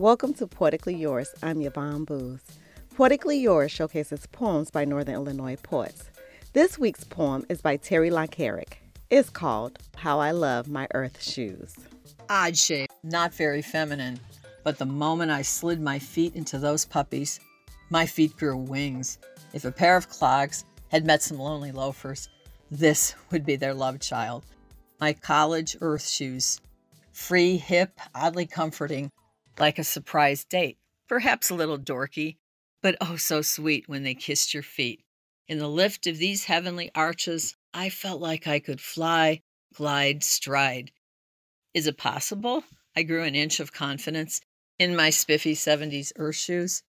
Welcome to Poetically Yours. I'm Yvonne Booth. Poetically Yours showcases poems by Northern Illinois poets. This week's poem is by Terry Loncaric. It's called How I Love My Earth Shoes. Odd shape, not very feminine, but the moment I slid my feet into those puppies, my feet grew wings. If a pair of clogs had met some lonely loafers, this would be their love child. My college earth shoes. Free, hip, oddly comforting, like a surprise date. Perhaps a little dorky, but oh so sweet when they kissed your feet. In the lift of these heavenly arches, I felt like I could fly, glide, stride. Is it possible? I grew an inch of confidence in my spiffy 70s earth shoes.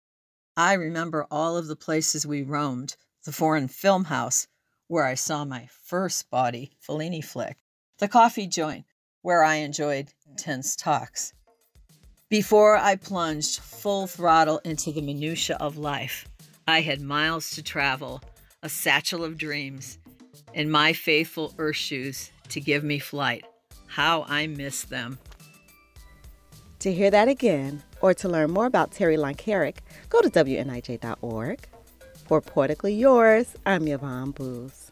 I remember all of the places we roamed, the foreign film house, where I saw my first body Fellini flick, the coffee joint, where I enjoyed tense talks. Before I plunged full throttle into the minutiae of life, I had miles to travel, a satchel of dreams, and my faithful earth shoes to give me flight. How I miss them. To hear that again, or to learn more about Terry Loncaric, go to WNIJ.org. For Poetically Yours, I'm Yvonne Booth.